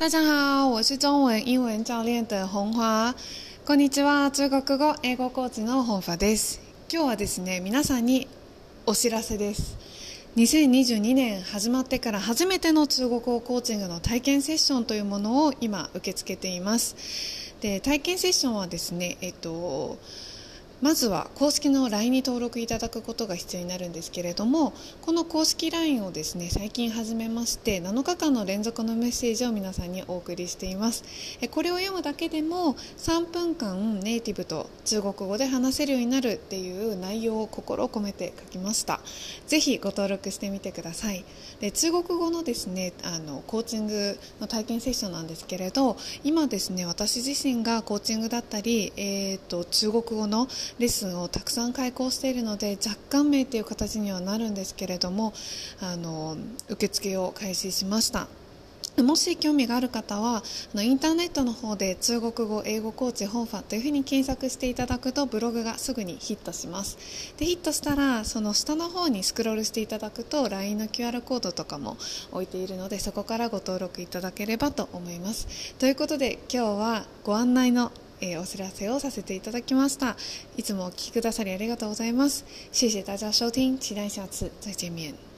大家好，我是中文、英文教練的本華。こんにちは、中国語、英語コーチの本華です。今日はですね、皆さんにお知らせです。2022年始まってから初めての中国語コーチングの体験セッションというものを今受け付けています。で、体験セッションはですね、えっとまずは公式の LINE に登録いただくことが必要になるんですけれどもこの公式 LINE をですね最近始めまして7日間の連続のメッセージを皆さんにお送りしています。これを読むだけでも3分間ネイティブと中国語で話せるようになるっていう内容を心を込めて書きました。ぜひご登録してみてください。で中国語のですねあのコーチングの体験セッションなんですけれど今ですね私自身がコーチングだったり、えーと中国語のレッスンをたくさん開講しているので若干名という形にはなるんですけれどもあの受付を開始しました。もし興味がある方はあのインターネットの方で中国語、英語コーチ、本ファというふうに検索していただくとブログがすぐにヒットしますでヒットしたらその下の方にスクロールしていただくと LINE の QR コードとかも置いているのでそこからご登録いただければと思いますということで今日はご案内のえー、お知らせをさせていただきました。いつもお聞きくださりありがとうございます。谢谢大家收听期待下次再见面